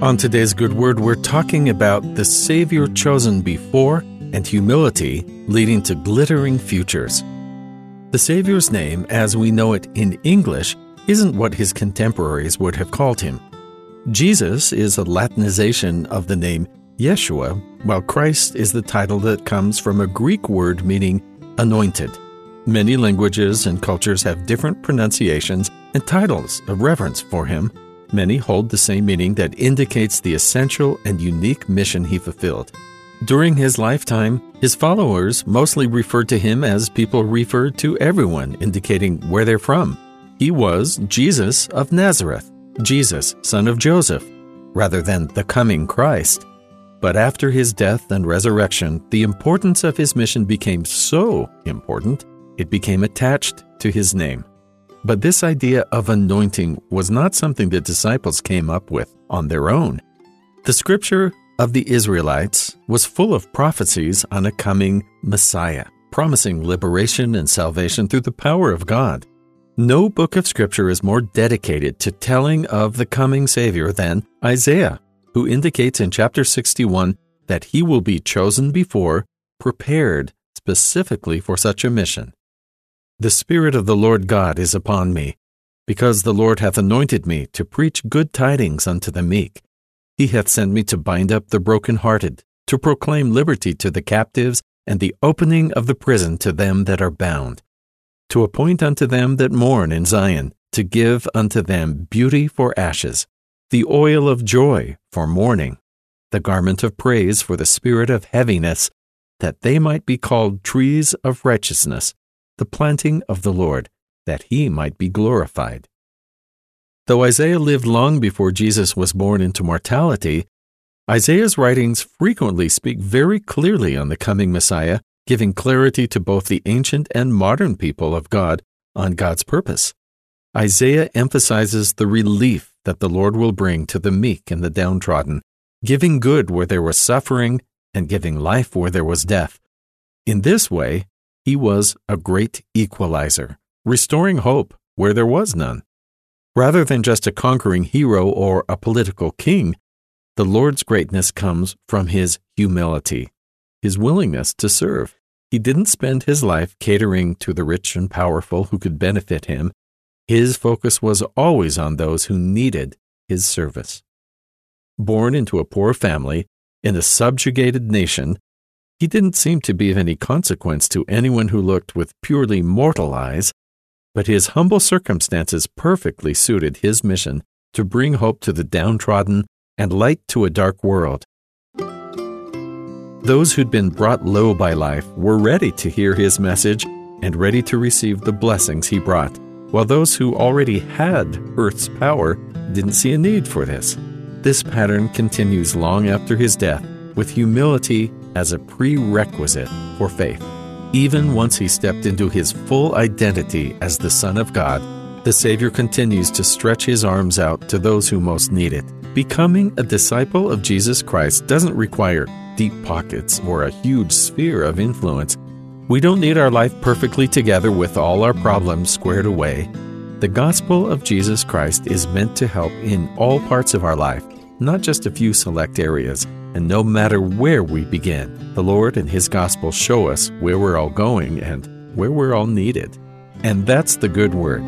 On today's Good Word, we're talking about the Savior chosen before and humility leading to glittering futures. The Savior's name, as we know it in English, isn't what his contemporaries would have called him. Jesus is a Latinization of the name Yeshua, while Christ is the title that comes from a Greek word meaning anointed. Many languages and cultures have different pronunciations and titles of reverence for him Many hold the same meaning that indicates the essential and unique mission he fulfilled. During his lifetime, his followers mostly referred to him as people referred to everyone, indicating where they're from. He was Jesus of Nazareth, Jesus, son of Joseph, rather than the coming Christ. But after his death and resurrection, the importance of his mission became so important, it became attached to his name. But this idea of anointing was not something the disciples came up with on their own. The scripture of the Israelites was full of prophecies on a coming Messiah, promising liberation and salvation through the power of God. No book of scripture is more dedicated to telling of the coming Savior than Isaiah, who indicates in chapter 61 that he will be chosen before, prepared specifically for such a mission. The Spirit of the Lord God is upon me, because the Lord hath anointed me to preach good tidings unto the meek. He hath sent me to bind up the brokenhearted, to proclaim liberty to the captives, and the opening of the prison to them that are bound, to appoint unto them that mourn in Zion, to give unto them beauty for ashes, the oil of joy for mourning, the garment of praise for the spirit of heaviness, that they might be called trees of righteousness the planting of the Lord, that he might be glorified. Though Isaiah lived long before Jesus was born into mortality, Isaiah's writings frequently speak very clearly on the coming Messiah, giving clarity to both the ancient and modern people of God on God's purpose. Isaiah emphasizes the relief that the Lord will bring to the meek and the downtrodden, giving good where there was suffering and giving life where there was death. In this way, he was a great equalizer, restoring hope where there was none. Rather than just a conquering hero or a political king, the Lord's greatness comes from his humility, his willingness to serve. He didn't spend his life catering to the rich and powerful who could benefit him. His focus was always on those who needed his service. Born into a poor family in a subjugated nation, he didn't seem to be of any consequence to anyone who looked with purely mortal eyes, but his humble circumstances perfectly suited his mission to bring hope to the downtrodden and light to a dark world. Those who'd been brought low by life were ready to hear his message and ready to receive the blessings he brought, while those who already had earth's power didn't see a need for this. This pattern continues long after his death, with humility as a prerequisite for faith. Even once he stepped into his full identity as the Son of God, the Savior continues to stretch his arms out to those who most need it. Becoming a disciple of Jesus Christ doesn't require deep pockets or a huge sphere of influence. We don't need our life perfectly together with all our problems squared away. The gospel of Jesus Christ is meant to help in all parts of our life, not just a few select areas. And no matter where we begin, the Lord and His gospel show us where we're all going and where we're all needed. And that's the good word.